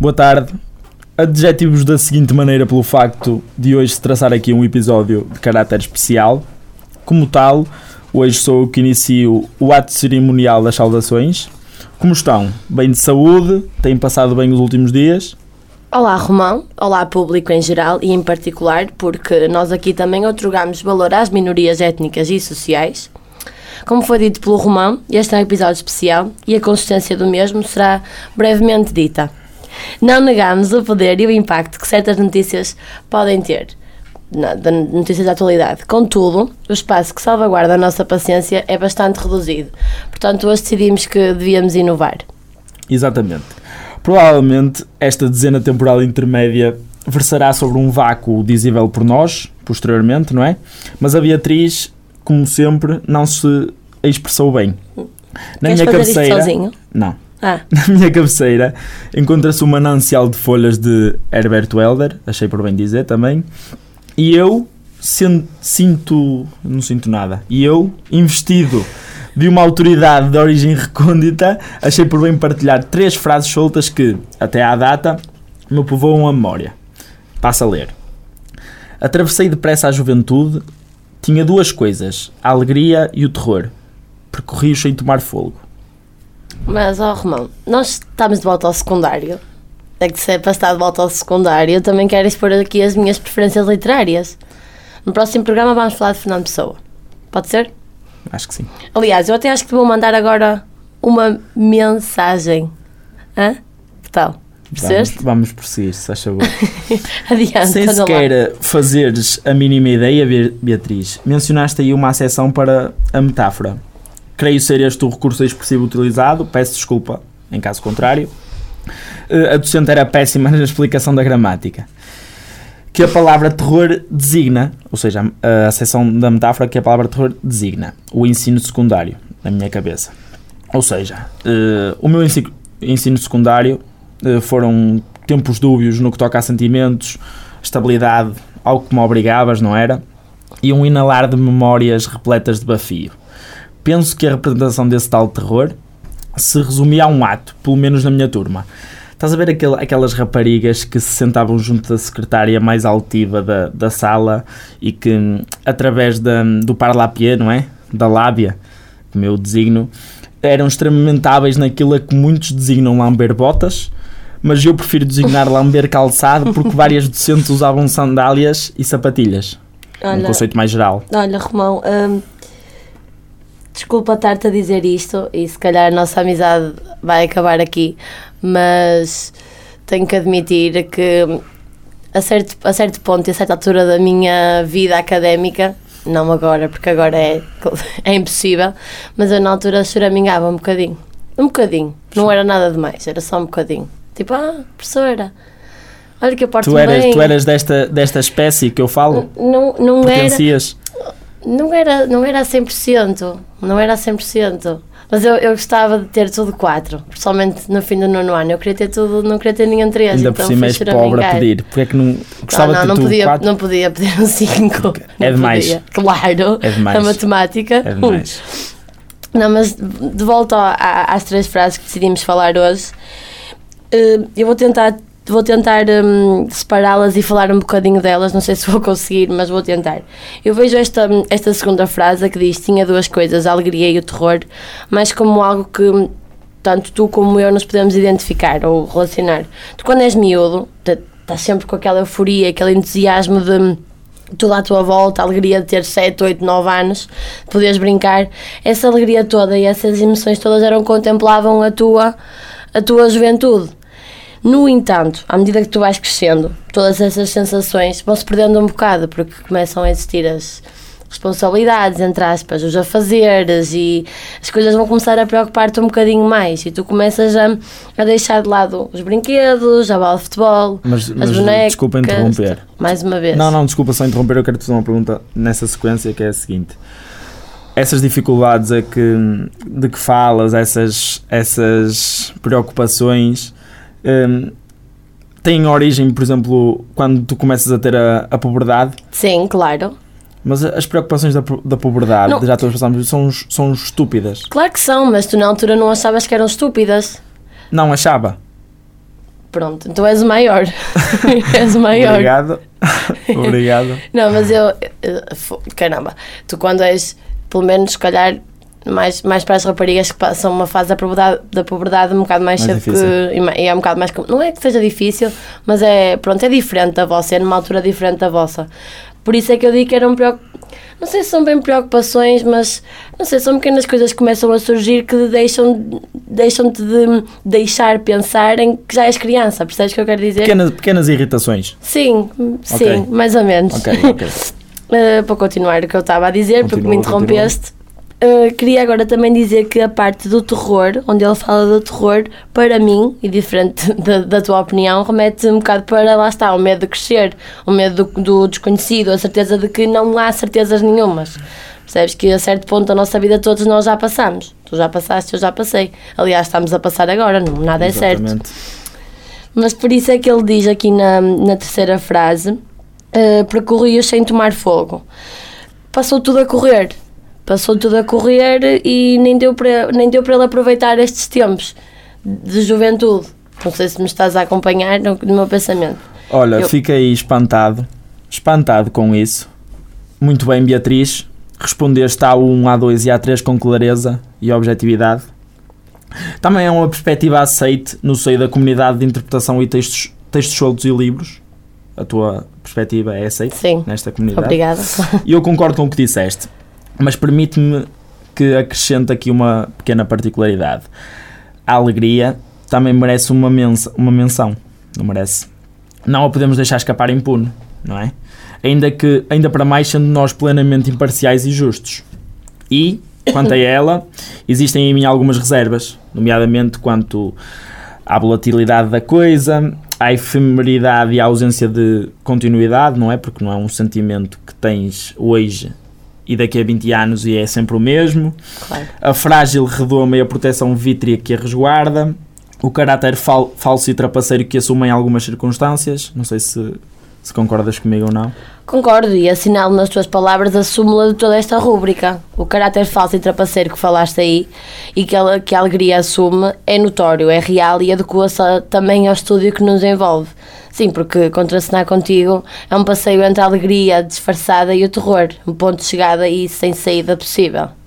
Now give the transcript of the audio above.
Boa tarde. Adjetivos da seguinte maneira pelo facto de hoje se traçar aqui um episódio de caráter especial. Como tal, hoje sou eu que inicio o ato cerimonial das saudações. Como estão? Bem de saúde? Têm passado bem os últimos dias? Olá, Romão. Olá, público em geral e em particular, porque nós aqui também otorgamos valor às minorias étnicas e sociais. Como foi dito pelo Romão, este é um episódio especial e a consistência do mesmo será brevemente dita. Não negamos o poder e o impacto que certas notícias podem ter, da notícias da atualidade. Contudo, o espaço que salvaguarda a nossa paciência é bastante reduzido. Portanto, hoje decidimos que devíamos inovar. Exatamente. Provavelmente esta dezena temporal intermédia versará sobre um vácuo dizível por nós, posteriormente, não é? Mas a Beatriz, como sempre, não se expressou bem. Na Queres minha fazer isto cabeceira. sozinho? Não. Ah, Na minha cabeceira encontra-se um manancial de folhas de Herbert Welder, achei por bem dizer também, e eu sinto. não sinto nada. E eu, investido de uma autoridade de origem recôndita, achei por bem partilhar três frases soltas que, até à data, me povoam a memória. Passa a ler. Atravessei depressa a juventude, tinha duas coisas, a alegria e o terror. Percorri-os sem tomar fogo. Mas, ó Romão, nós estamos de volta ao secundário. É que se é para estar de volta ao secundário, eu também quero expor aqui as minhas preferências literárias. No próximo programa vamos falar de Fernando Pessoa. Pode ser? Acho que sim. Aliás, eu até acho que te vou mandar agora uma mensagem. Hã? Que tal? Vamos, vamos prosseguir, se faz favor. Adiante, Sem anda lá. sequer fazeres a mínima ideia, Be- Beatriz, mencionaste aí uma acessão para a metáfora. Creio ser este o recurso expressivo utilizado, peço desculpa em caso contrário. Eh, A docente era péssima na explicação da gramática. Que a palavra terror designa, ou seja, a acessão da metáfora que a palavra terror designa, o ensino secundário, na minha cabeça. Ou seja, eh, o meu ensi- ensino secundário eh, foram tempos dúbios no que toca a sentimentos, estabilidade, algo que me obrigavas, não era? E um inalar de memórias repletas de bafio. Penso que a representação desse tal terror se resumia a um ato, pelo menos na minha turma. Estás a ver aquele- aquelas raparigas que se sentavam junto da secretária mais altiva da, da sala e que, hum, através da, do parlapié, não é? Da lábia, como eu designo, eram extremamente hábeis naquilo a que muitos designam lamber botas, mas eu prefiro designar lamber calçado porque várias docentes usavam sandálias e sapatilhas. Um Olha, conceito mais geral. olha, Romão, hum, desculpa estar-te a dizer isto e se calhar a nossa amizade vai acabar aqui, mas tenho que admitir que a certo, a certo ponto e a certa altura da minha vida académica, não agora, porque agora é, é impossível, mas eu na altura choramingava um bocadinho. Um bocadinho. Não era nada demais, era só um bocadinho. Tipo, ah, professora, olha que eu porto Tu eras, bem. tu eras desta, desta espécie que eu falo? Não, não era. Não era, não era a 100%, não era a 100%. Mas eu, eu gostava de ter tudo 4, principalmente no fim do nono ano. Eu queria ter tudo, não queria ter nenhum 3. Ainda então por cima és pobre a pedir. Porque é que não gostava não, não, de não tu podia, quatro? não podia pedir um 5. É demais. Claro, É demais. a matemática. É demais. Não, mas de volta às três frases que decidimos falar hoje, eh, eu vou tentar, vou tentar hum, separá-las e falar um bocadinho delas. Não sei se vou conseguir, mas vou tentar. Eu vejo esta, esta segunda frase que diz: tinha duas coisas, a alegria e o terror, mas como algo que tanto tu como eu nos podemos identificar ou relacionar. Tu, quando és miúdo, estás sempre com aquela euforia, aquele entusiasmo de tudo à tua volta, a alegria de ter 7, 8, 9 anos, de poderes brincar, essa alegria toda e essas emoções todas eram contemplavam a tua, a tua juventude. No entanto, à medida que tu vais crescendo, todas essas sensações vão se perdendo um bocado, porque começam a existir as responsabilidades, entre aspas, os afazeres e as coisas vão começar a preocupar-te um bocadinho mais e tu começas a, a deixar de lado os brinquedos, a bola de futebol, Mas, as mas bonecas. desculpa interromper. Mais uma vez. Não, não, desculpa só interromper. Eu quero te fazer uma pergunta nessa sequência que é a seguinte. Essas dificuldades a que, de que falas, essas, essas preocupações, hum, têm origem, por exemplo, quando tu começas a ter a, a puberdade, Sim, claro. mas as preocupações da, da puberdade, Não. já a passar, são, são estúpidas. Claro que são, mas tu na altura não achavas que eram estúpidas. Não achava. Pronto, então és o maior. és o maior. Obrigado. Obrigado. Não, mas eu. Caramba, tu quando és, pelo menos, se calhar, mais, mais para as raparigas que passam uma fase da puberdade, da puberdade um bocado mais, Mais cedo que. e é um bocado mais. Não é que seja difícil, mas é. Pronto, é diferente da vossa, é numa altura diferente da vossa. Por isso é que eu digo que eram. Não sei se são bem preocupações, mas não sei, são pequenas coisas que começam a surgir que deixam, deixam-te de deixar pensar em que já és criança, percebes o que eu quero dizer? Pequenas, pequenas irritações. Sim, sim, Ok. mais ou menos. Ok, ok. Uh, para continuar o que eu estava a dizer, porque Continua, me interrompeste, uh, queria agora também dizer que a parte do terror, onde ele fala do terror, para mim, e diferente da, da tua opinião, remete um bocado para lá está, o medo de crescer, o medo do, do desconhecido, a certeza de que não há certezas nenhumas. Percebes que a certo ponto da nossa vida todos nós já passamos. Tu já passaste, eu já passei. Aliás, estamos a passar agora, não, nada é certo. Exatamente. Mas por isso é que ele diz aqui na, na terceira frase: uh, percorri-os sem tomar fogo. Passou tudo a correr. Passou tudo a correr e nem deu para, nem deu para ele aproveitar estes tempos de juventude. Não sei se me estás a acompanhar no, no meu pensamento. Olha, Eu- fiquei espantado. Espantado com isso. Muito bem, Beatriz. Respondeste A1, A2 e A3 com clareza e objetividade. Também é uma perspectiva aceite no seio da comunidade de interpretação e textos, textos soltos e livros. A tua perspectiva é aceite Sim, nesta comunidade. obrigada. E eu concordo com o que disseste, mas permite-me que acrescente aqui uma pequena particularidade. A alegria também merece uma, mensa, uma menção, não merece? Não a podemos deixar escapar impune, não é? Ainda que, ainda para mais sendo nós plenamente imparciais e justos. E, quanto a ela, existem em mim algumas reservas, nomeadamente quanto à volatilidade da coisa, à efemeridade e à ausência de continuidade, não é? Porque não é um sentimento que tens hoje e daqui a 20 anos e é sempre o mesmo. Claro. A frágil redoma e a proteção vítrea que a resguarda. O caráter fal- falso e trapaceiro que assume em algumas circunstâncias. Não sei se, se concordas comigo ou não. Concordo e assinalo nas tuas palavras a súmula de toda esta rúbrica. O caráter falso e trapaceiro que falaste aí e que a, que a alegria assume é notório, é real e adequa-se também ao estúdio que nos envolve. Sim, porque contracenar contigo é um passeio entre a alegria disfarçada e o terror, um ponto de chegada e sem saída possível.